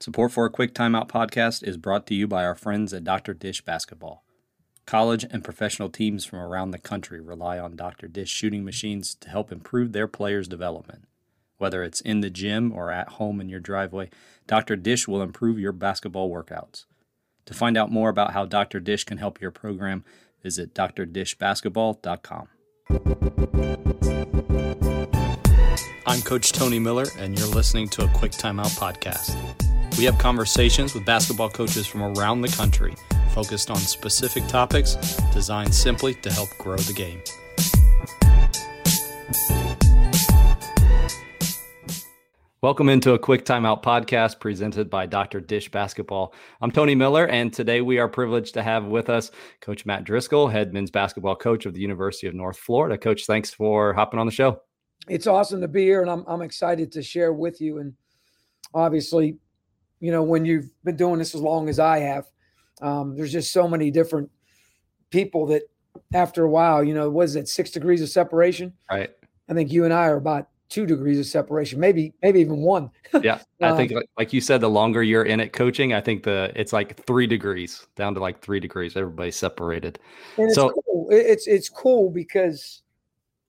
Support for a Quick Timeout podcast is brought to you by our friends at Dr. Dish Basketball. College and professional teams from around the country rely on Dr. Dish shooting machines to help improve their players' development. Whether it's in the gym or at home in your driveway, Dr. Dish will improve your basketball workouts. To find out more about how Dr. Dish can help your program, visit drdishbasketball.com. I'm Coach Tony Miller, and you're listening to a Quick Timeout podcast. We have conversations with basketball coaches from around the country focused on specific topics designed simply to help grow the game. Welcome into a quick timeout podcast presented by Dr. Dish Basketball. I'm Tony Miller, and today we are privileged to have with us Coach Matt Driscoll, head men's basketball coach of the University of North Florida. Coach, thanks for hopping on the show. It's awesome to be here, and I'm, I'm excited to share with you. And obviously, you know, when you've been doing this as long as I have, um, there's just so many different people that after a while, you know, was it six degrees of separation? Right. I think you and I are about two degrees of separation, maybe, maybe even one. yeah. I um, think, like, like you said, the longer you're in it coaching, I think the it's like three degrees down to like three degrees. Everybody's separated. And so it's cool. it's, it's cool because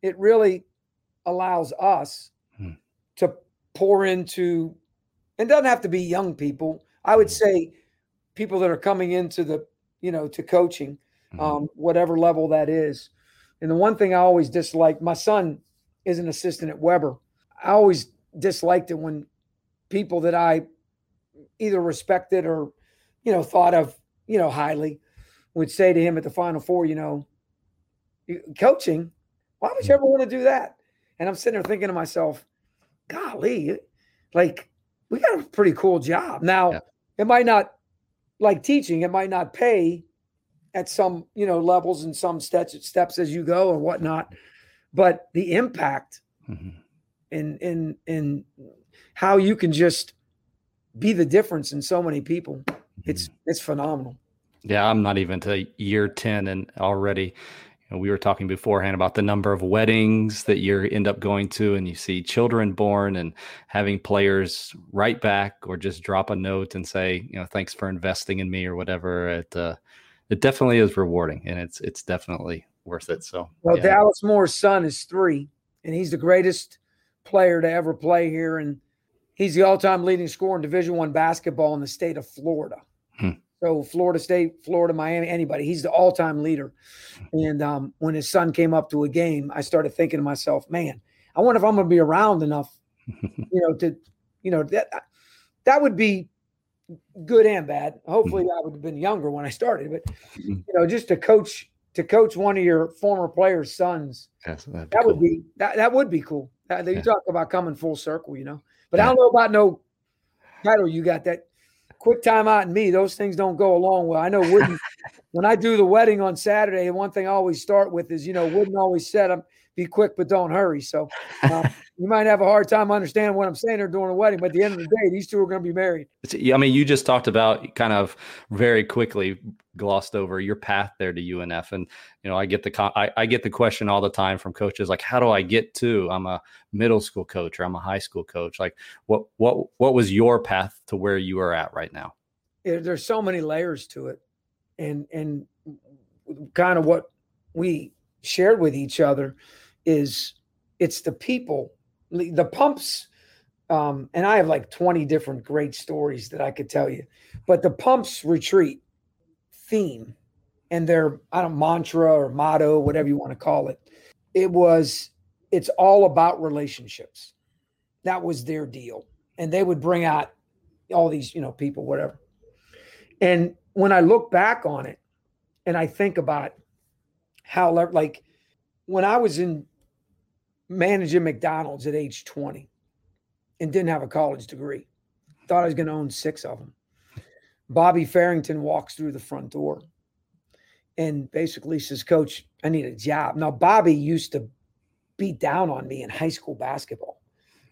it really allows us hmm. to pour into it doesn't have to be young people. I would mm-hmm. say people that are coming into the, you know, to coaching, mm-hmm. um, whatever level that is. And the one thing I always dislike, my son is an assistant at Weber. I always disliked it when people that I either respected or, you know, thought of, you know, highly would say to him at the Final Four, you know, coaching, why would you mm-hmm. ever want to do that? And I'm sitting there thinking to myself, golly, like we got a pretty cool job. Now, yeah. it might not like teaching, it might not pay at some, you know, levels and some steps steps as you go and whatnot, but the impact mm-hmm. in in in how you can just be the difference in so many people, it's mm-hmm. it's phenomenal. Yeah, I'm not even to year 10 and already we were talking beforehand about the number of weddings that you end up going to and you see children born and having players write back or just drop a note and say you know thanks for investing in me or whatever it uh, it definitely is rewarding and it's it's definitely worth it so well yeah. dallas moore's son is three and he's the greatest player to ever play here and he's the all-time leading scorer in division one basketball in the state of florida hmm. So Florida State, Florida, Miami, anybody. He's the all-time leader. And um, when his son came up to a game, I started thinking to myself, man, I wonder if I'm going to be around enough, you know, to, you know, that that would be good and bad. Hopefully, I would have been younger when I started, but mm-hmm. you know, just to coach to coach one of your former players' sons, yes, that cool. would be that that would be cool. That, you yeah. talk about coming full circle, you know. But yeah. I don't know about no title you got that quick timeout and me, those things don't go along well. I know Wooden, when I do the wedding on Saturday, one thing I always start with is, you know, Wooden always said, "I'm be quick, but don't hurry." So uh, you might have a hard time understanding what I'm saying there during a wedding, but at the end of the day, these two are going to be married. I mean, you just talked about kind of very quickly glossed over your path there to UNF, and you know, I get the I, I get the question all the time from coaches like, "How do I get to?" I'm a middle school coach or I'm a high school coach. Like, what what what was your path to where you are at right now? There's so many layers to it, and and kind of what we shared with each other is it's the people the pumps um, and I have like 20 different great stories that I could tell you. But the pumps retreat theme and their I don't mantra or motto, whatever you want to call it, it was it's all about relationships. That was their deal. And they would bring out all these, you know, people, whatever. And when I look back on it and I think about how like when I was in managing McDonald's at age 20 and didn't have a college degree. Thought I was going to own six of them. Bobby Farrington walks through the front door and basically says, Coach, I need a job. Now, Bobby used to beat down on me in high school basketball.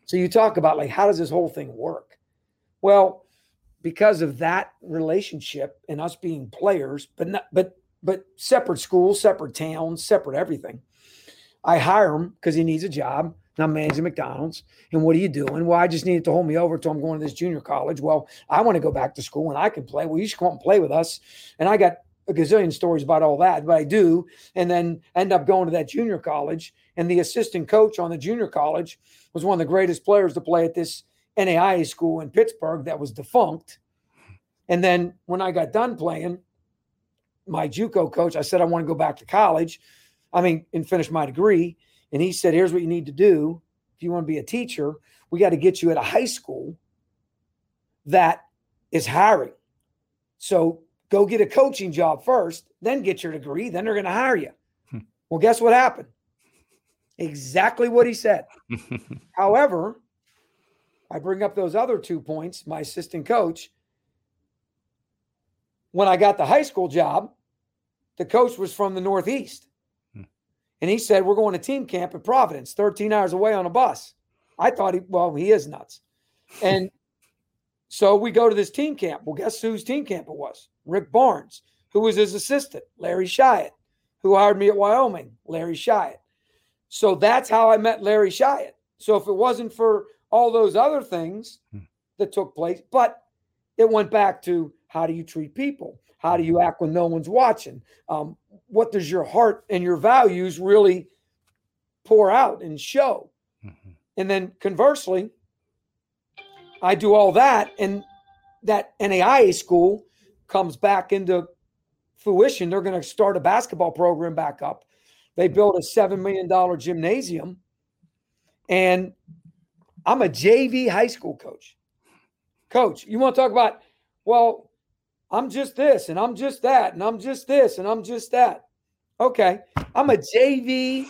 So you talk about like, how does this whole thing work? Well, because of that relationship and us being players, but not, but but separate schools, separate towns, separate everything. I hire him because he needs a job. and I'm managing McDonald's. And what are you doing? Well, I just needed to hold me over till I'm going to this junior college. Well, I want to go back to school and I can play. Well, you should come and play with us. And I got a gazillion stories about all that, but I do. And then end up going to that junior college. And the assistant coach on the junior college was one of the greatest players to play at this NAIA school in Pittsburgh that was defunct. And then when I got done playing, my JUCO coach, I said I want to go back to college. I mean, and finish my degree. And he said, "Here's what you need to do if you want to be a teacher. We got to get you at a high school that is hiring. So go get a coaching job first, then get your degree. Then they're going to hire you." Hmm. Well, guess what happened? Exactly what he said. However, I bring up those other two points. My assistant coach, when I got the high school job, the coach was from the Northeast. And he said, We're going to team camp at Providence, 13 hours away on a bus. I thought he, well, he is nuts. And so we go to this team camp. Well, guess whose team camp it was? Rick Barnes, who was his assistant, Larry Shyatt, who hired me at Wyoming, Larry Shyatt. So that's how I met Larry Shyatt. So if it wasn't for all those other things hmm. that took place, but it went back to how do you treat people? How do you act when no one's watching? Um, what does your heart and your values really pour out and show? Mm-hmm. And then conversely, I do all that, and that NAIA school comes back into fruition. They're going to start a basketball program back up. They mm-hmm. built a $7 million gymnasium. And I'm a JV high school coach. Coach, you want to talk about, well, I'm just this and I'm just that and I'm just this and I'm just that. Okay. I'm a JV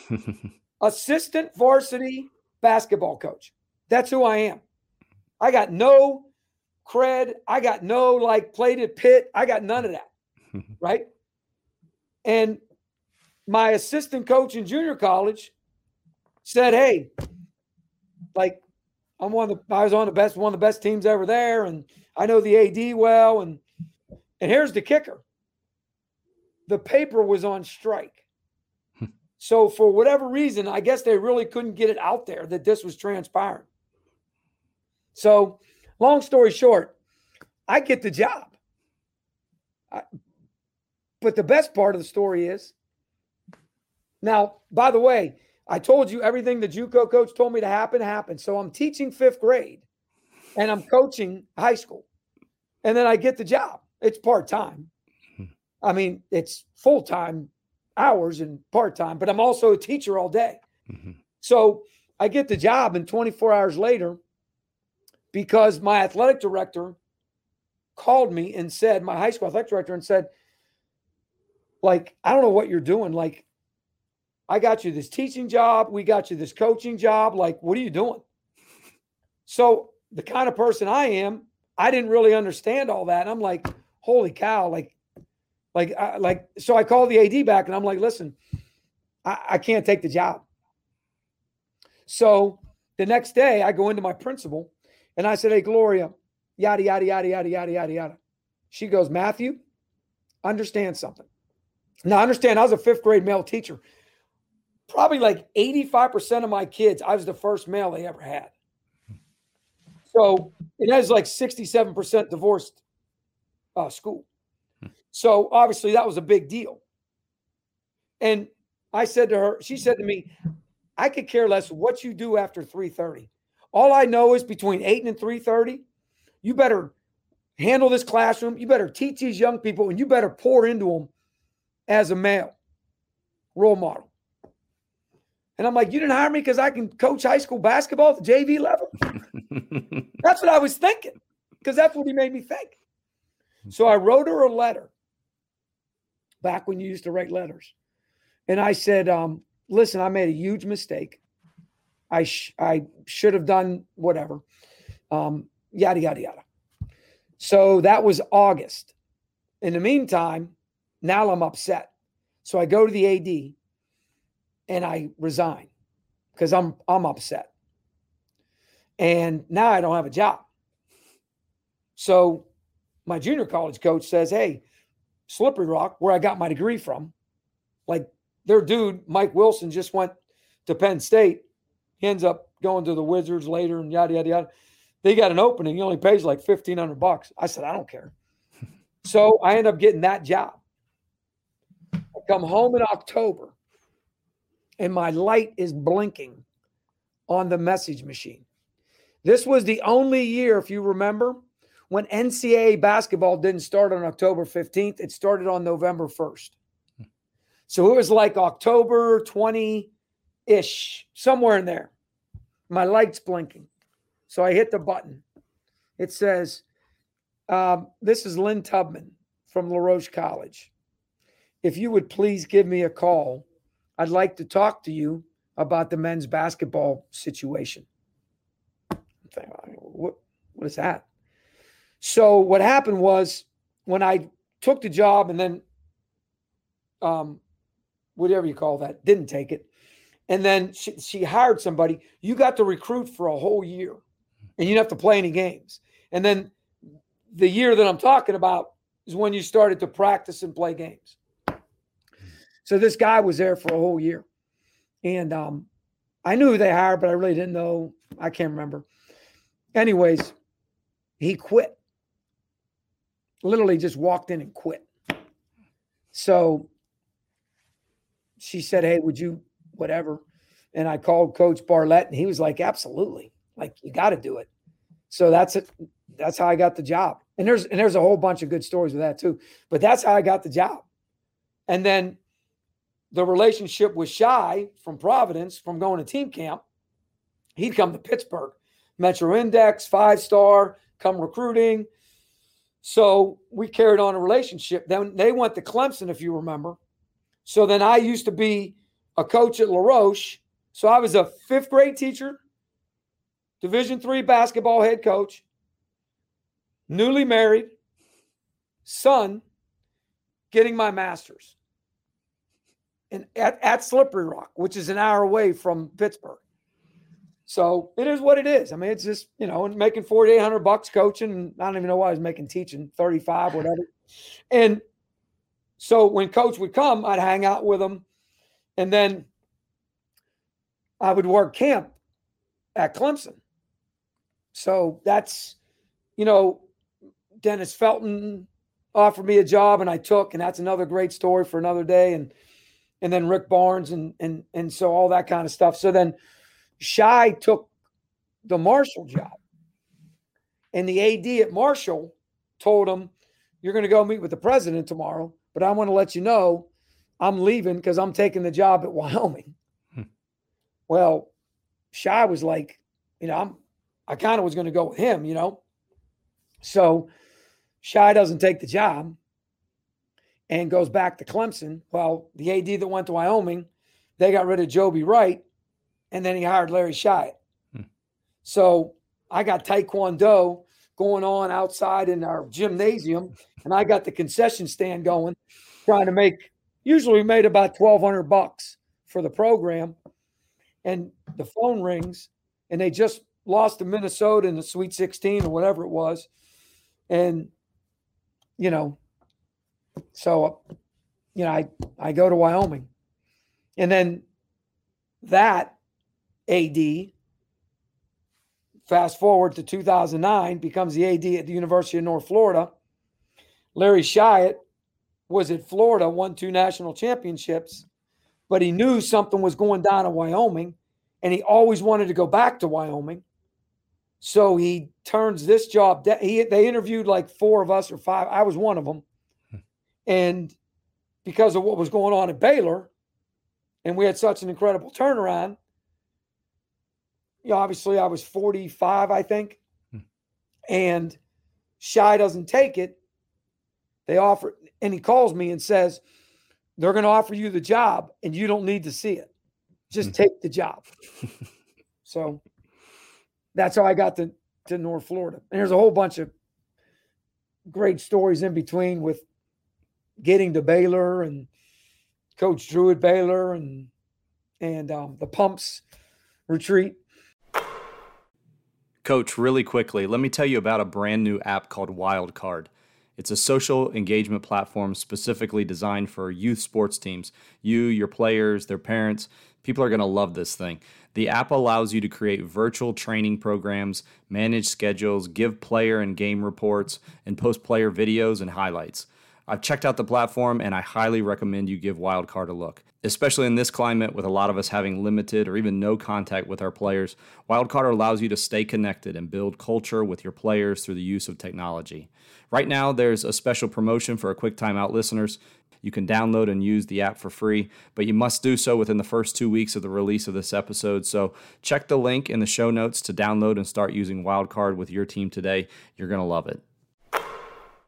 assistant varsity basketball coach. That's who I am. I got no cred. I got no like plated pit. I got none of that. right. And my assistant coach in junior college said, Hey, like I'm one of the I was on the best one of the best teams ever there, and I know the AD well, and and here's the kicker the paper was on strike. Hmm. so, for whatever reason, I guess they really couldn't get it out there that this was transpiring. So, long story short, I get the job. I, but the best part of the story is now, by the way, I told you everything the Juco coach told me to happen happened. So I'm teaching fifth grade and I'm coaching high school. And then I get the job. It's part time. Hmm. I mean, it's full time hours and part time, but I'm also a teacher all day. Mm-hmm. So I get the job, and 24 hours later, because my athletic director called me and said, my high school athletic director, and said, like, I don't know what you're doing. Like, I got you this teaching job. We got you this coaching job. Like, what are you doing? So, the kind of person I am, I didn't really understand all that. I'm like, holy cow, like, like, I, like, so I called the AD back and I'm like, listen, I, I can't take the job. So the next day I go into my principal and I said, Hey, Gloria, yada, yada, yada, yada, yada, yada, yada. She goes, Matthew, understand something. Now, understand, I was a fifth grade male teacher. Probably like 85% of my kids, I was the first male they ever had. So it has like 67% divorced uh, school. Hmm. So obviously that was a big deal. And I said to her, she said to me, I could care less what you do after 3:30. All I know is between 8 and 3:30, you better handle this classroom, you better teach these young people, and you better pour into them as a male role model. And I'm like, you didn't hire me because I can coach high school basketball at the JV level? that's what I was thinking, because that's what he made me think. So I wrote her a letter back when you used to write letters. And I said, um, listen, I made a huge mistake. I, sh- I should have done whatever. Um, yada, yada, yada. So that was August. In the meantime, now I'm upset. So I go to the AD and I resign because I'm I'm upset. And now I don't have a job. So my junior college coach says, Hey, Slippery Rock, where I got my degree from, like their dude, Mike Wilson, just went to Penn State He ends up going to the Wizards later and yada yada yada. They got an opening. He only pays like fifteen hundred bucks. I said, I don't care. so I end up getting that job. I come home in October, and my light is blinking on the message machine. This was the only year, if you remember, when NCAA basketball didn't start on October 15th. It started on November 1st. So it was like October 20 ish, somewhere in there. My light's blinking. So I hit the button. It says, um, This is Lynn Tubman from LaRoche College. If you would please give me a call, I'd like to talk to you about the men's basketball situation. What, what is that? So what happened was when I took the job and then um, whatever you call that, didn't take it. And then she, she hired somebody. You got to recruit for a whole year and you didn't have to play any games. And then the year that I'm talking about is when you started to practice and play games. So this guy was there for a whole year. And um, I knew who they hired, but I really didn't know. I can't remember. Anyways, he quit. Literally just walked in and quit. So she said, Hey, would you, whatever? And I called Coach Barlett, and he was like, Absolutely. Like, you got to do it. So that's it. That's how I got the job. And there's and there's a whole bunch of good stories with that too. But that's how I got the job. And then the relationship with shy from Providence from going to team camp. He'd come to Pittsburgh, Metro Index, five star, come recruiting. So we carried on a relationship. Then they went to Clemson, if you remember. So then I used to be a coach at LaRoche. So I was a fifth grade teacher, Division three basketball head coach, newly married, son, getting my master's and at, at Slippery Rock, which is an hour away from Pittsburgh. So it is what it is. I mean, it's just, you know, and making 4,800 bucks coaching. I don't even know why I was making teaching 35, whatever. And so when coach would come, I'd hang out with him. And then I would work camp at Clemson. So that's, you know, Dennis Felton offered me a job and I took, and that's another great story for another day. And and then Rick Barnes and and and so all that kind of stuff. So then Shy took the Marshall job. And the AD at Marshall told him, You're going to go meet with the president tomorrow, but I want to let you know I'm leaving because I'm taking the job at Wyoming. Hmm. Well, Shy was like, you know, I'm I kind of was going to go with him, you know. So Shy doesn't take the job and goes back to Clemson. Well, the AD that went to Wyoming, they got rid of Joby Wright, and then he hired Larry Shyatt. Hmm. So I got Taekwondo going on outside in our gymnasium, and I got the concession stand going, trying to make. Usually, we made about twelve hundred bucks for the program, and the phone rings, and they just lost to Minnesota in the Sweet Sixteen or whatever it was, and you know so, you know, I I go to Wyoming, and then that AD. Fast forward to 2009, becomes the AD at the University of North Florida. Larry Shyatt was at Florida, won two national championships, but he knew something was going down in Wyoming, and he always wanted to go back to Wyoming. So he turns this job. He they interviewed like four of us or five. I was one of them, hmm. and because of what was going on at Baylor, and we had such an incredible turnaround, you know, obviously I was 45, I think, hmm. and Shy doesn't take it. They offer, and he calls me and says, they're going to offer you the job and you don't need to see it. Just hmm. take the job. so that's how I got to, to North Florida. And there's a whole bunch of great stories in between with getting to Baylor and Coach Drew at Baylor and and um, the Pumps retreat. Coach, really quickly, let me tell you about a brand new app called Wildkard. It's a social engagement platform specifically designed for youth sports teams. You, your players, their parents, People are going to love this thing. The app allows you to create virtual training programs, manage schedules, give player and game reports, and post player videos and highlights. I've checked out the platform and I highly recommend you give Wildkard a look. Especially in this climate with a lot of us having limited or even no contact with our players, Wildkard allows you to stay connected and build culture with your players through the use of technology. Right now, there's a special promotion for a quick timeout listeners. You can download and use the app for free, but you must do so within the first two weeks of the release of this episode. So check the link in the show notes to download and start using Wildkard with your team today. You're going to love it.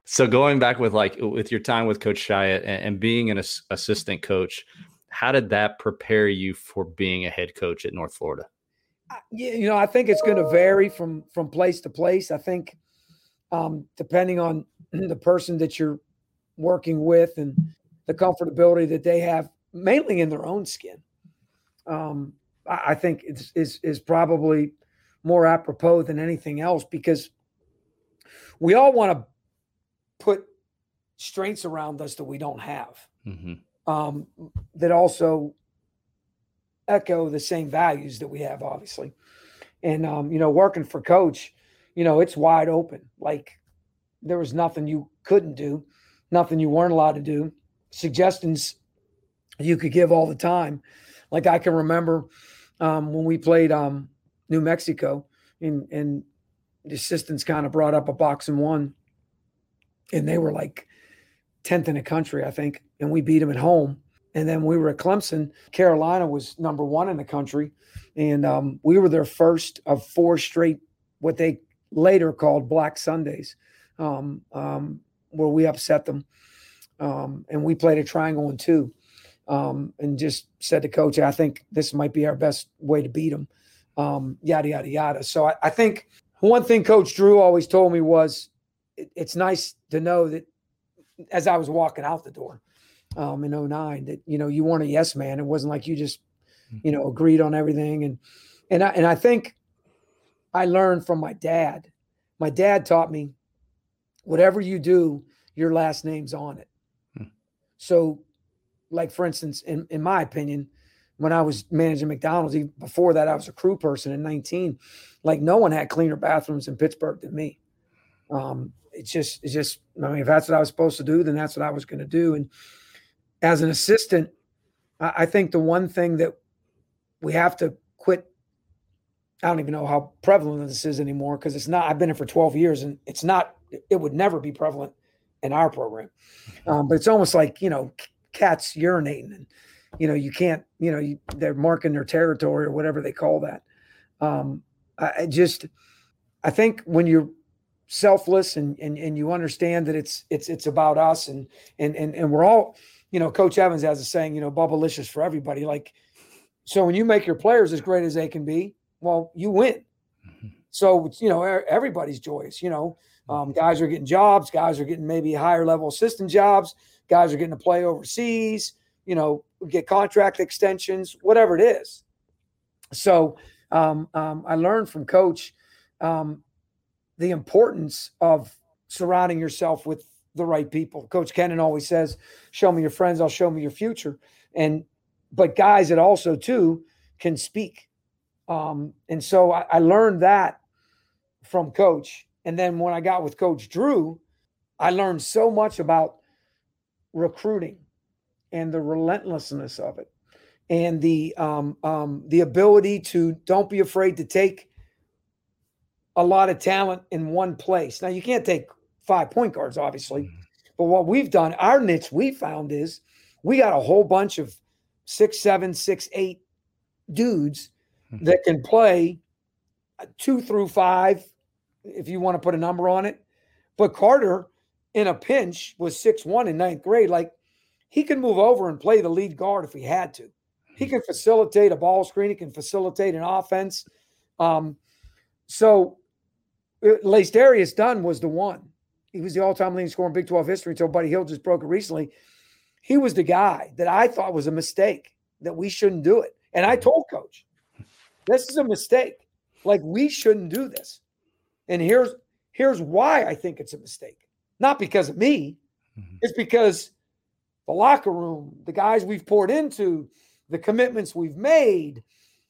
So going back with like with your time with Coach Shyatt and, and being an ass- assistant coach, how did that prepare you for being a head coach at North Florida? Yeah, you know, I think it's going to vary from from place to place. I think um, depending on the person that you're working with and the comfortability that they have, mainly in their own skin. Um, I, I think it's is is probably more apropos than anything else because we all want to put strengths around us that we don't have. Mm-hmm. Um, that also echo the same values that we have, obviously. And um, you know, working for coach, you know, it's wide open. Like there was nothing you couldn't do, nothing you weren't allowed to do suggestions you could give all the time. Like I can remember um, when we played um, New Mexico, and, and the assistants kind of brought up a box and one, and they were like 10th in the country, I think, and we beat them at home. And then we were at Clemson. Carolina was number one in the country, and um, we were their first of four straight, what they later called Black Sundays, um, um, where we upset them um, and we played a triangle and two, um, and just said to coach, I think this might be our best way to beat them. Um, yada yada yada. So I, I, think one thing Coach Drew always told me was, it, it's nice to know that as I was walking out the door um, in 09, that you know you weren't a yes man. It wasn't like you just hmm. you know agreed on everything, and and I, and I think I learned from my dad. My dad taught me, whatever you do, your last name's on it. So, like for instance, in, in my opinion, when I was managing McDonald's, even before that, I was a crew person in 19. Like no one had cleaner bathrooms in Pittsburgh than me. Um, it's just, it's just, I mean, if that's what I was supposed to do, then that's what I was going to do. And as an assistant, I, I think the one thing that we have to quit I don't even know how prevalent this is anymore because it's not. I've been here for 12 years and it's not. It would never be prevalent in our program. Um, but it's almost like you know cats urinating, and you know you can't you know you, they're marking their territory or whatever they call that. Um, I, I just I think when you're selfless and, and and you understand that it's it's it's about us and and and and we're all you know Coach Evans has a saying you know bubblicious for everybody like so when you make your players as great as they can be well you win mm-hmm. so you know everybody's joyous you know um, guys are getting jobs. Guys are getting maybe higher level assistant jobs. Guys are getting to play overseas. You know, get contract extensions, whatever it is. So um, um, I learned from Coach um, the importance of surrounding yourself with the right people. Coach Kennan always says, "Show me your friends, I'll show me your future." And but guys it also too can speak. Um, and so I, I learned that from Coach and then when I got with Coach Drew, I learned so much about recruiting and the relentlessness of it and the um, um, the ability to don't be afraid to take a lot of talent in one place. Now you can't take five point guards, obviously, mm-hmm. but what we've done, our niche we found is we got a whole bunch of six, seven, six, eight dudes mm-hmm. that can play two through five if you want to put a number on it. But Carter, in a pinch, was six one in ninth grade. Like he can move over and play the lead guard if he had to. He can facilitate a ball screen. He can facilitate an offense. Um, so uh, Darius Dunn was the one. He was the all-time leading scorer in Big 12 history until Buddy Hield just broke it recently. He was the guy that I thought was a mistake that we shouldn't do it. And I told coach, this is a mistake. Like we shouldn't do this. And here's here's why I think it's a mistake. Not because of me. Mm-hmm. It's because the locker room, the guys we've poured into, the commitments we've made.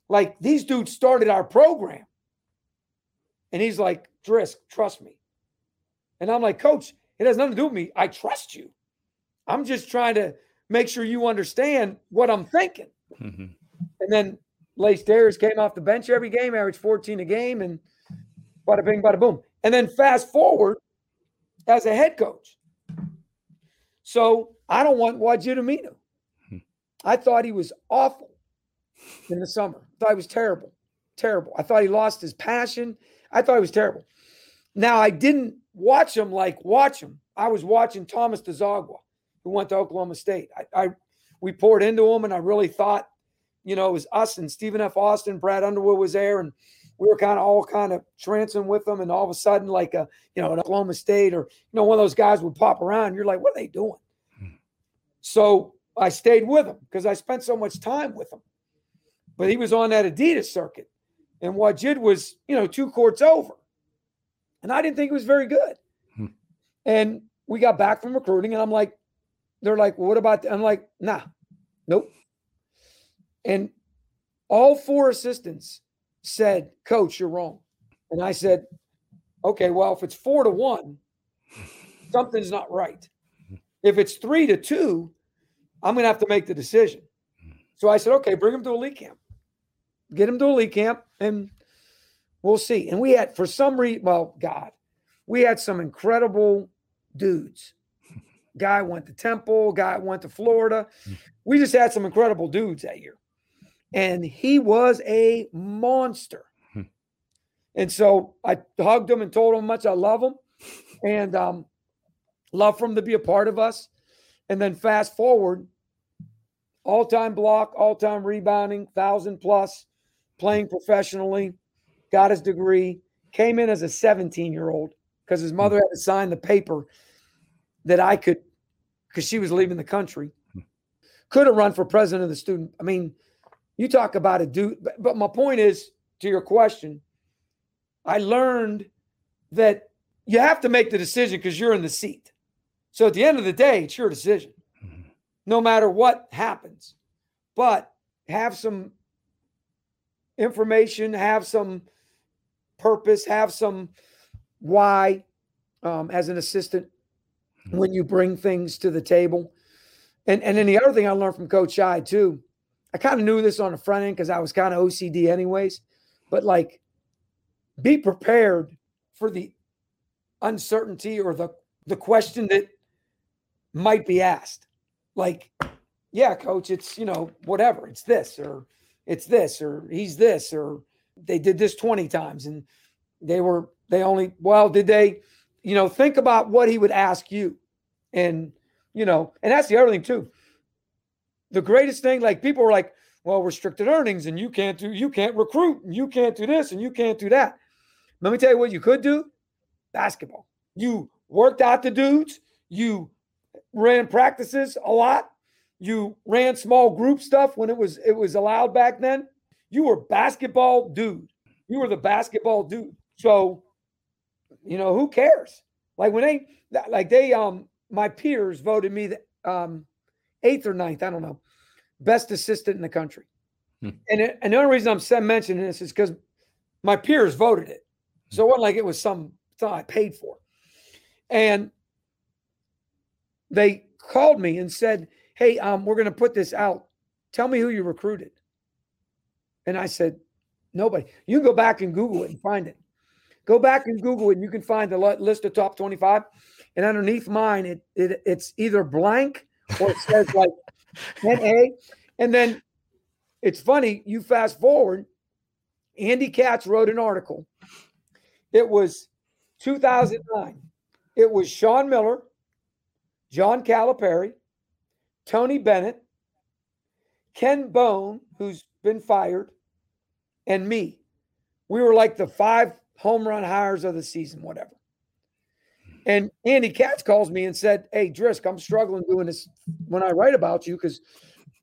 Like these dudes started our program. And he's like, Drisk, trust me. And I'm like, Coach, it has nothing to do with me. I trust you. I'm just trying to make sure you understand what I'm thinking. Mm-hmm. And then LaceDarius came off the bench every game, averaged 14 a game, and bada bing, bada boom. And then fast forward as a head coach. So I don't want Wajid Aminu. Hmm. I thought he was awful in the summer. I thought he was terrible, terrible. I thought he lost his passion. I thought he was terrible. Now I didn't watch him like watch him. I was watching Thomas Dziagwa, who went to Oklahoma State. I, I we poured into him, and I really thought, you know, it was us and Stephen F. Austin, Brad Underwood was there, and we were kind of all kind of trancing with them, and all of a sudden, like a you know, an Oklahoma State or you know, one of those guys would pop around. You're like, what are they doing? Hmm. So I stayed with him because I spent so much time with him. But he was on that Adidas circuit, and Wajid was you know two courts over, and I didn't think it was very good. Hmm. And we got back from recruiting, and I'm like, they're like, well, what about? I'm like, nah, nope. And all four assistants said, Coach, you're wrong. And I said, okay, well, if it's four to one, something's not right. If it's three to two, I'm going to have to make the decision. So I said, okay, bring him to elite camp. Get him to elite camp and we'll see. And we had, for some reason, well, God, we had some incredible dudes. Guy went to Temple, guy went to Florida. We just had some incredible dudes that year and he was a monster. And so I hugged him and told him how much I love him and um, love for him to be a part of us. And then fast forward, all time block, all time rebounding, thousand plus, playing professionally, got his degree, came in as a 17 year old because his mother had to sign the paper that I could, because she was leaving the country. Could have run for president of the student. I mean, you talk about a dude, but, but my point is to your question, I learned that you have to make the decision because you're in the seat. So at the end of the day, it's your decision, mm-hmm. no matter what happens. But have some information, have some purpose, have some why um, as an assistant mm-hmm. when you bring things to the table. And and then the other thing I learned from Coach Scheid too I kind of knew this on the front end because I was kind of OCD anyways. But like, be prepared for the uncertainty or the the question that might be asked. Like, yeah, coach, it's you know whatever. It's this or it's this or he's this or they did this 20 times and they were they only well did they you know think about what he would ask you. And you know and that's the other thing too. The greatest thing, like people were like, well, restricted earnings, and you can't do, you can't recruit, and you can't do this, and you can't do that. Let me tell you what you could do? Basketball. You worked out the dudes, you ran practices a lot, you ran small group stuff when it was it was allowed back then. You were basketball dude. You were the basketball dude. So, you know, who cares? Like when they like they um my peers voted me the um eighth or ninth, I don't know, best assistant in the country. Hmm. And, it, and the only reason I'm mentioning this is because my peers voted it. So it wasn't like it was some thing I paid for. And they called me and said, Hey, um, we're going to put this out. Tell me who you recruited. And I said, Nobody. You can go back and Google it and find it. Go back and Google it and you can find the list of top 25. And underneath mine, it, it it's either blank or it says like NA. And then it's funny, you fast forward, Andy Katz wrote an article. It was 2009. It was Sean Miller, John Calipari, Tony Bennett, Ken Bone, who's been fired, and me. We were like the five home run hires of the season, whatever. And Andy Katz calls me and said, Hey, Drisk, I'm struggling doing this when I write about you because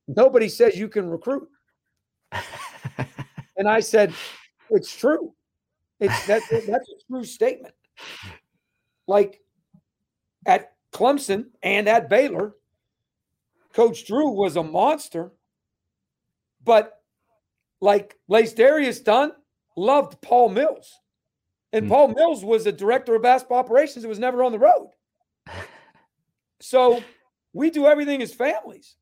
nobody says you can recruit. and I said, It's true. It's that, that's a true statement. Like at Clemson and at Baylor, Coach Drew was a monster. But like LaceDarius Dunn loved Paul Mills. And Hmm. Paul Mills was a director of basketball operations that was never on the road. So we do everything as families.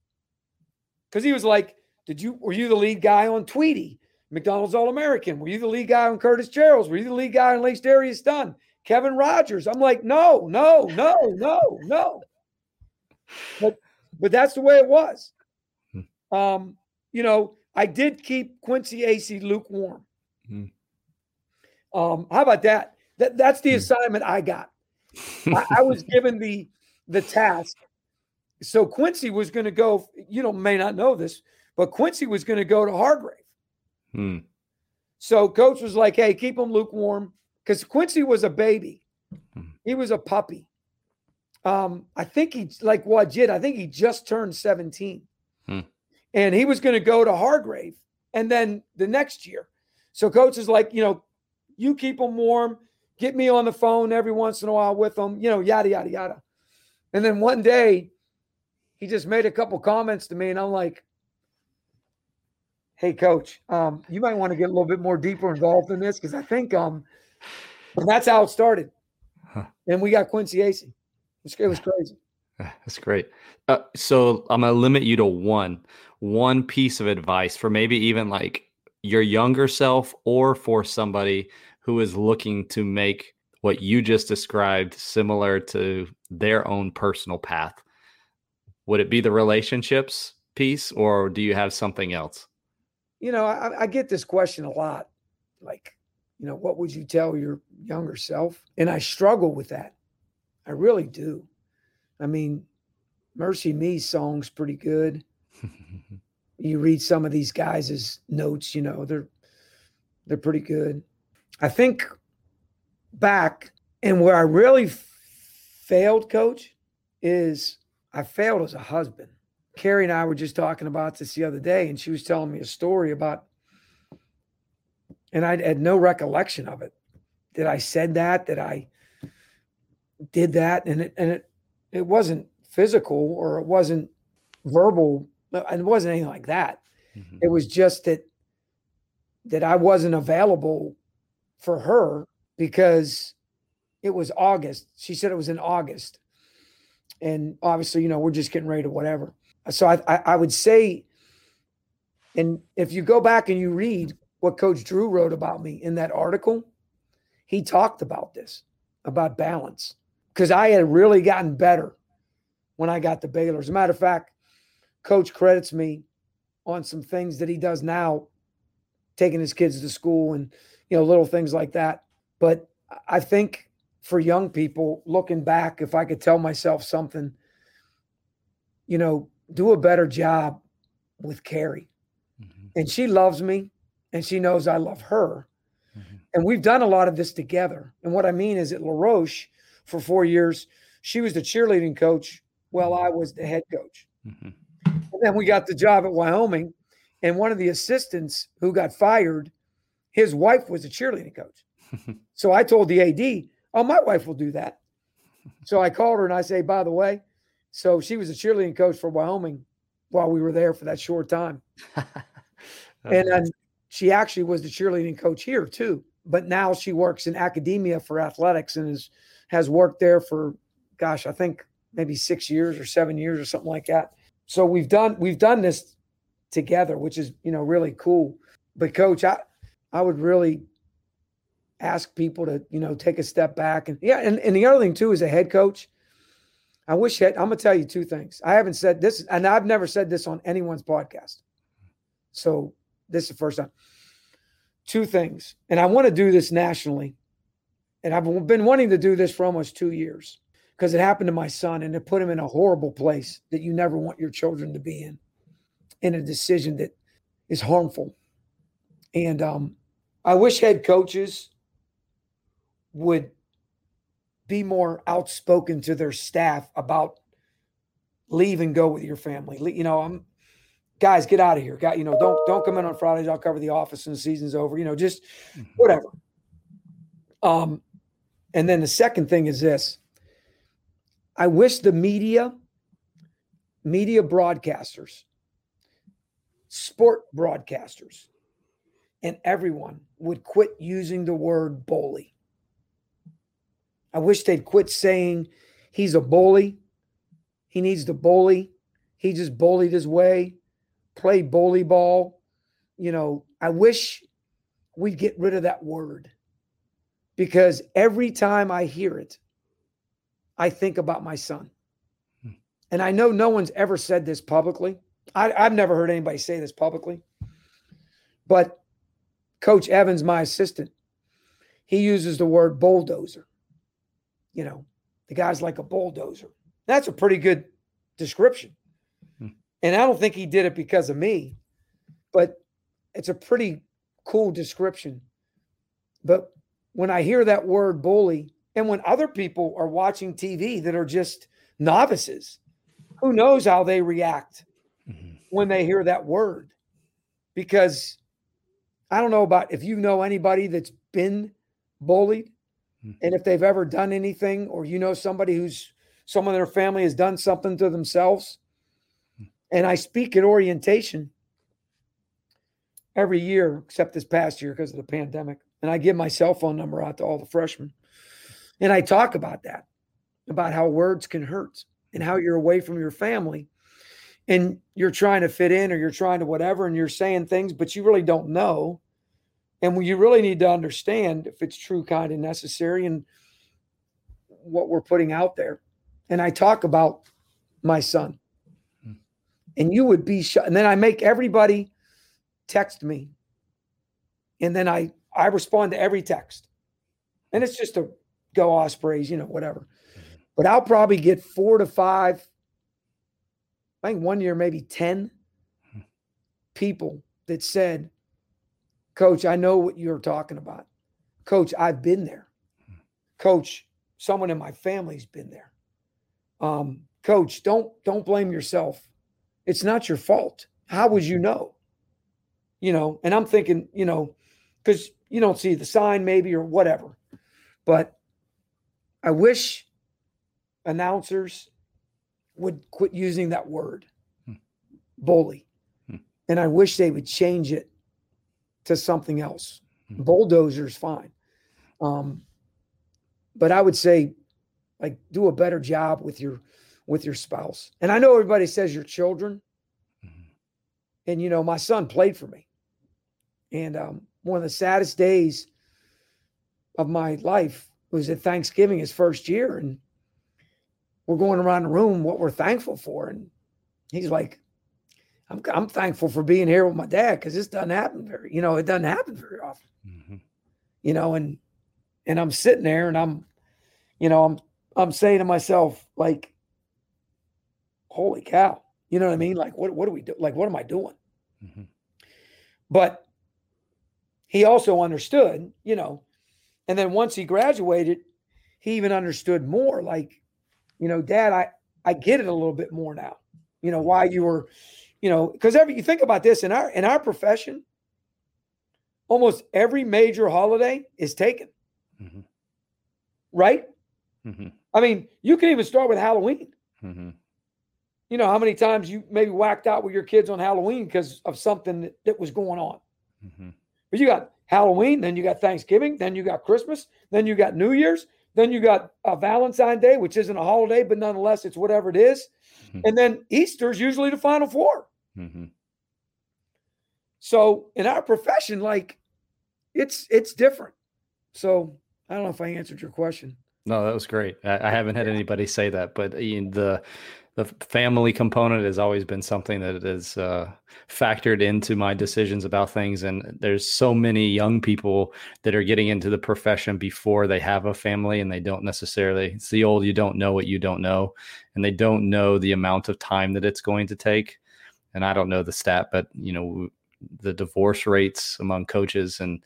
Because he was like, Did you were you the lead guy on Tweety? McDonald's All American? Were you the lead guy on Curtis Jerrells? Were you the lead guy on LaceDarius Dunn? Kevin Rogers. I'm like, no, no, no, no, no. But but that's the way it was. Hmm. Um, you know, I did keep Quincy Acy lukewarm. Hmm. Um, how about that? That that's the Hmm. assignment I got. I, I was given the the task. So Quincy was going to go. You know, may not know this, but Quincy was going to go to Hargrave. Hmm. So coach was like, "Hey, keep him lukewarm," because Quincy was a baby. Mhm. He was a puppy. Um, I think he like Wajid. I think he just turned seventeen, Hmm. and he was going to go to Hargrave, and then the next year. So coach is like, you know, you keep him warm. Get me on the phone every once in a while with him. You know, yada yada yada. And then one day, he just made a couple comments to me, and I'm like, "Hey, coach, um, you might want to get a little bit more deeper involved in this because I think um, and that's how it started. Huh. And we got Quincy Acy. It was crazy. That's great. Uh, so I'm gonna limit you to one, one piece of advice for maybe even like your younger self or for somebody who is looking to make what you just described similar to their own personal path. Would it be the relationships piece, or do you have something else? You know, I, I get this question a lot. Like, you know, what would you tell your younger self? And I struggle with that. I really do. I mean, Mercy Me song's pretty good. You read some of these guys' notes, you know, they're they're pretty good. I think back and where I really failed, coach, is I failed as a husband. Carrie and I were just talking about this the other day, and she was telling me a story about, and I had no recollection of it. Did I said that? Did I did that? And it and it it wasn't physical or it wasn't verbal, and it wasn't anything like that. Mhm. It was just that that I wasn't available for her because it was August. She said it was in August. And obviously, you know, we're just getting ready to whatever. So I, I, I would say, and if you go back and you read what Coach Drew wrote about me in that article, he talked about this, about balance. Because I had really gotten better when I got to Baylor. As a matter of fact, Coach credits me on some things that he does now, taking his kids to school and you know little things like that. But I think for young people looking back, if I could tell myself something, you know, do a better job with Carrie. Mhm. And she loves me and she knows I love her. Mhm. And we've done a lot of this together. And what I mean is at LaRoche for four years, she was the cheerleading coach while I was the head coach. Mhm. And then we got the job at Wyoming. And one of the assistants who got fired, his wife was a cheerleading coach. So I told the AD, oh, my wife will do that. So I called her and I say, by the way, so she was a cheerleading coach for Wyoming while we were there for that short time. And then she actually was the cheerleading coach here too. But now she works in academia for athletics and is has worked there for gosh, I think maybe six years or seven years or something like that. So we've done we've done this together, which is you know really cool. But coach, I I would really ask people to you know take a step back and yeah, and, and the other thing too is a head coach. I wish that I'm gonna tell you two things. I haven't said this, and I've never said this on anyone's podcast. So this is the first time. Two things, and I want to do this nationally, and I've been wanting to do this for almost two years because it happened to my son, and it put him in a horrible place that you never want your children to be in, in a decision that is harmful. And um, I wish head coaches would be more outspoken to their staff about leave and go with your family. You know, I'm guys, get out of here. Got you know, don't don't come in on Fridays. I'll cover the office and the season's over. You know, just Mhm. whatever. Um, and then the second thing is this: I wish the media, media broadcasters, sport broadcasters and everyone would quit using the word bully. I wish they'd quit saying he's a bully. He needs to bully. He just bullied his way, play bully ball. You know, I wish we'd get rid of that word because every time I hear it, I think about my son. Hmm. And I know no one's ever said this publicly. I, I've never heard anybody say this publicly. But Coach Evans, my assistant, he uses the word bulldozer. You know, the guy's like a bulldozer. That's a pretty good description. Hmm. And I don't think he did it because of me, but it's a pretty cool description. But when I hear that word bully, and when other people are watching TV that are just novices, who knows how they react mm-hmm. when they hear that word? Because I don't know about if you know anybody that's been bullied mm-hmm. and if they've ever done anything, or you know somebody who's someone in their family has done something to themselves. Mm-hmm. And I speak at orientation every year, except this past year because of the pandemic. And I give my cell phone number out to all the freshmen. And I talk about that, about how words can hurt and how you're away from your family and you're trying to fit in or you're trying to whatever and you're saying things, but you really don't know. And you really need to understand if it's true, kind, and necessary and what we're putting out there. And I talk about my son. Hmm. And you would be shut. And then I make everybody text me. And then I I respond to every text. And it's just a go Ospreys, you know, whatever. But I'll probably get four to five, I think one year, maybe 10 hmm. people that said, Coach, I know what you're talking about. Coach, I've been there. Coach, someone in my family's been there. Um, Coach, don't don't blame yourself. It's not your fault. How would you know? You know, and I'm thinking, you know, because you don't see the sign maybe or whatever. But I wish announcers would quit using that word, hmm. bully. Hmm. And I wish they would change it to something else. Hmm. Bulldozer's fine. Um, but I would say, like, do a better job with your with your spouse. And I know everybody says your children. Mm-hmm. And you know, my son played for me. And um, one of the saddest days of my life was at Thanksgiving, his first year, and we're going around the room what we're thankful for, and he's like, "I'm I'm thankful for being here with my dad because this doesn't happen very, you know, it doesn't happen very often, mm-hmm. you know." And and I'm sitting there, and I'm, you know, I'm I'm saying to myself like, "Holy cow!" You know what I mean? Like, what what do we do? Like, what am I doing? Mm-hmm. But he also understood, you know, and then once he graduated, he even understood more. Like, you know, Dad, I I get it a little bit more now. You know why you were, you know, because every you think about this in our in our profession, almost every major holiday is taken. Mm-hmm. Right? Mm-hmm. I mean, you can even start with Halloween. Mm-hmm. You know how many times you maybe whacked out with your kids on Halloween because of something that, that was going on. But you got Halloween, then you got Thanksgiving, then you got Christmas, then you got New Year's, then you got a Valentine Day, which isn't a holiday, but nonetheless, it's whatever it is. Mm-hmm. And then Easter is usually the final 4 mm-hmm. So in our profession, like it's it's different. So I don't know if I answered your question. No, that was great. I, I haven't had anybody say that, but the the family component has always been something that is uh, factored into my decisions about things. And there's so many young people that are getting into the profession before they have a family, and they don't necessarily. It's the old "you don't know what you don't know," and they don't know the amount of time that it's going to take. And I don't know the stat, but you know, the divorce rates among coaches and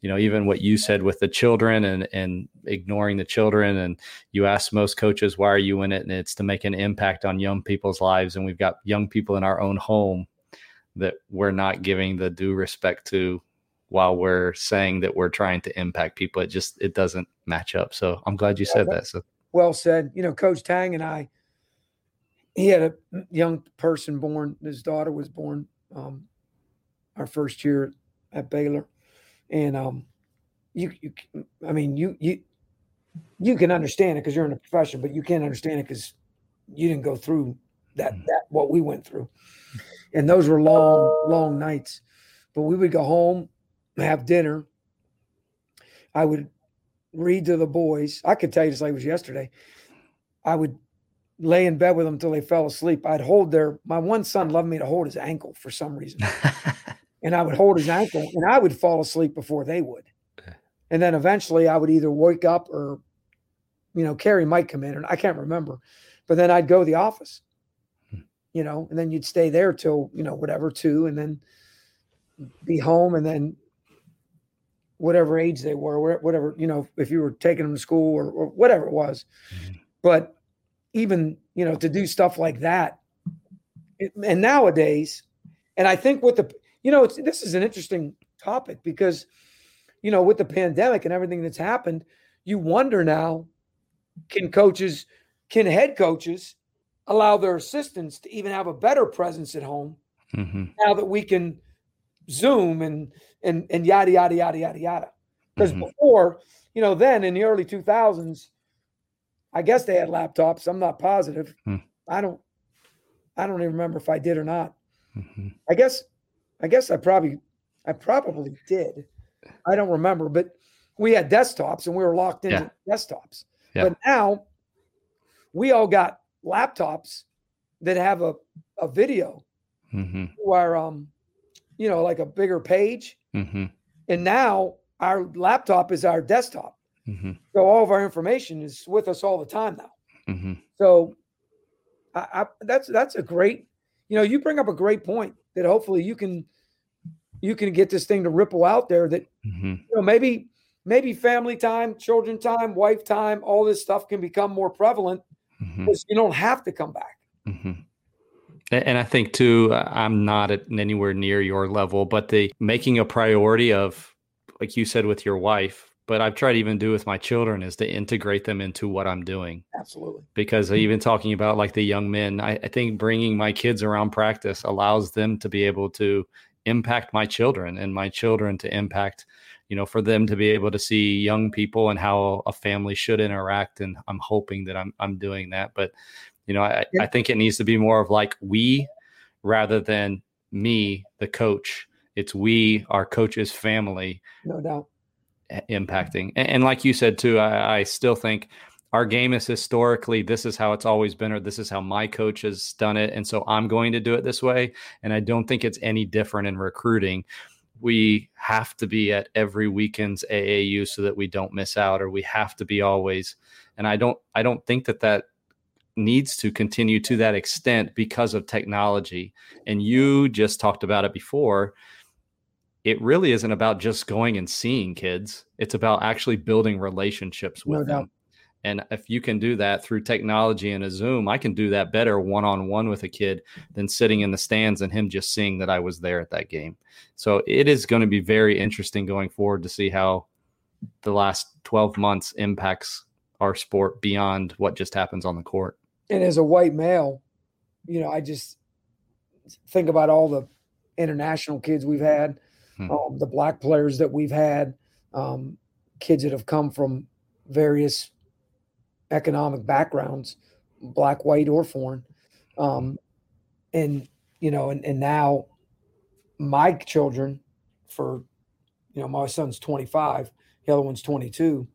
you know even what you said with the children and and ignoring the children. And you ask most coaches why are you in it? And it's to make an impact on young people's lives. And we've got young people in our own home that we're not giving the due respect to while we're saying that we're trying to impact people. It just it doesn't match up. So i'm glad you said that so. well said. You know coach tang and i he had a young person born his daughter was born um, our first year at Baylor, and um, you, you I mean, you you you can understand it because you're in the profession, but you can't understand it because you didn't go through that Mm. that what we went through, and those were long long nights. But we would go home, have dinner. I would read to the boys. I could tell you just like it was yesterday. I would lay in bed with them until they fell asleep. I'd hold their my one son loved me to hold his ankle for some reason. and I would hold his ankle and I would fall asleep before they would. And then eventually I would either wake up or you know, Carrie might come in and I can't remember. But then I'd go to the office. Hmm. You know, and then you'd stay there till, you know, whatever, two, and then be home and then whatever age they were, whatever, you know, if you were taking them to school or, or whatever it was. Mhm. But even, you know, to do stuff like that. it- and nowadays, and I think with the, you know, it's, this is an interesting topic because, you know, with the pandemic and everything that's happened, you wonder now, can coaches, can head coaches allow their assistants to even have a better presence at home Mhm. now that we can Zoom and and and yada yada yada yada yada. Because Mhm. before, you know, then in the early two thousands, I guess they had laptops. I'm not positive. Hmm. I don't. I don't even remember if I did or not. Mhm. I guess. I guess I probably. I probably did. I don't remember, but we had desktops and we were locked into desktops. Yeah. But now we all got laptops that have a, a video Mhm. where um you know like a bigger page Mhm. and now our laptop is our desktop Mhm. so all of our information is with us all the time now Mhm. so I, I that's that's a great you know you bring up a great point that hopefully you can you can get this thing to ripple out there that Mhm. you know maybe maybe family time children time wife time all this stuff can become more prevalent Mhm. because you don't have to come back hmm And I think too, I'm not at anywhere near your level, but the making a priority of, like you said, with your wife, but I've tried to even do with my children is to integrate them into what I'm doing. absolutely Because even talking about like the young men, I, I think bringing my kids around practice allows them to be able to impact my children and my children to impact, you know, for them to be able to see young people and how a family should interact. And I'm hoping that I'm I'm doing that. But you know, I, I think it needs to be more of like we rather than me, the coach. It's we, our coach's family, no doubt impacting. And, and like you said too, I, I still think our game is historically this is how it's always been, or this is how my coach has done it, and so I'm going to do it this way. And I don't think it's any different in recruiting. We have to be at every weekend's AAU so that we don't miss out, or we have to be always. And I don't, I don't think that that needs to continue to that extent because of technology. And you just talked about it before it really isn't about just going and seeing kids. It's about actually building relationships with No them. And if you can do that through technology and a Zoom, I can do that better one on one with a kid than sitting in the stands and him just seeing that I was there at that game. So it is going to be very interesting going forward to see how the last 12 months impacts our sport beyond what just happens on the court. and as a white male, you know, I just think about all the international kids we've had, Hmm. um, the black players that we've had, um, kids that have come from various economic backgrounds, black, white, or foreign. Um, and, you know, and, and now my children, for, you know, my son's 25, the other one's 22,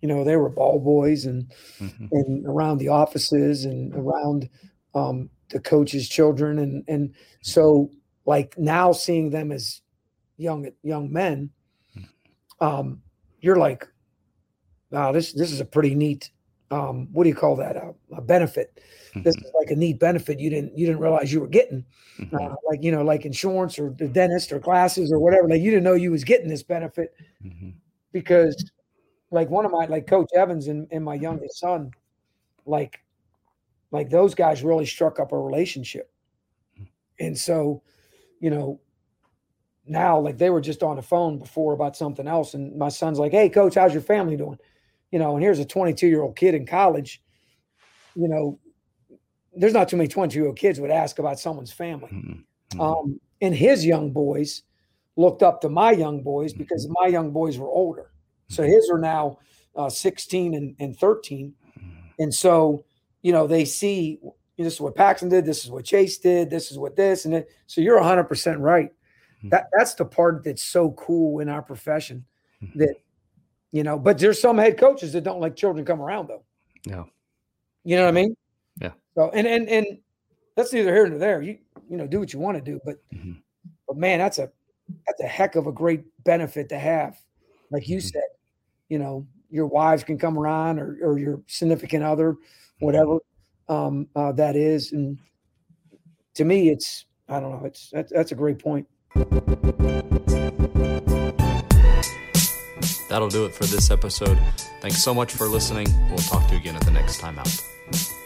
you know, they were ball boys and, Mhm. and around the offices and around um, the coaches' children, and and so like now seeing them as young young men, um, you're like, wow, this this is a pretty neat. Um, what do you call that? A, a benefit. This Mhm. is like a neat benefit you didn't you didn't realize you were getting, Mhm. uh, like you know, like insurance or the dentist or glasses or whatever. Like you didn't know you was getting this benefit Mhm. because like one of my like coach evans and, and my youngest son like like those guys really struck up a relationship and so you know now like they were just on the phone before about something else and my son's like hey coach how's your family doing you know and here's a 22 year old kid in college you know there's not too many 22 year old kids would ask about someone's family Mhm. Mhm. um, and his young boys looked up to my young boys because my young boys were older. So his are now uh, 16 and, and 13. And so, you know, they see this is what Paxton did, this is what Chase did, this is what this, and it. So you're 100% right. That That's the part that's so cool in our profession that, you know, but there's some head coaches that don't like children come around though. Yeah. You know what I mean? Yeah. So, and, and, and that's neither here nor there. You, you know, do what you want to do, but, Mhm. but man, that's a, that's a heck of a great benefit to have. Like you Mhm. said, you know, your wives can come around or, or your significant other, whatever um, uh, that is. And to me, it's, I don't know, it's, that's, that's a great point. That'll do it for this episode. Thanks so much for listening. We'll talk to you again at the next time out.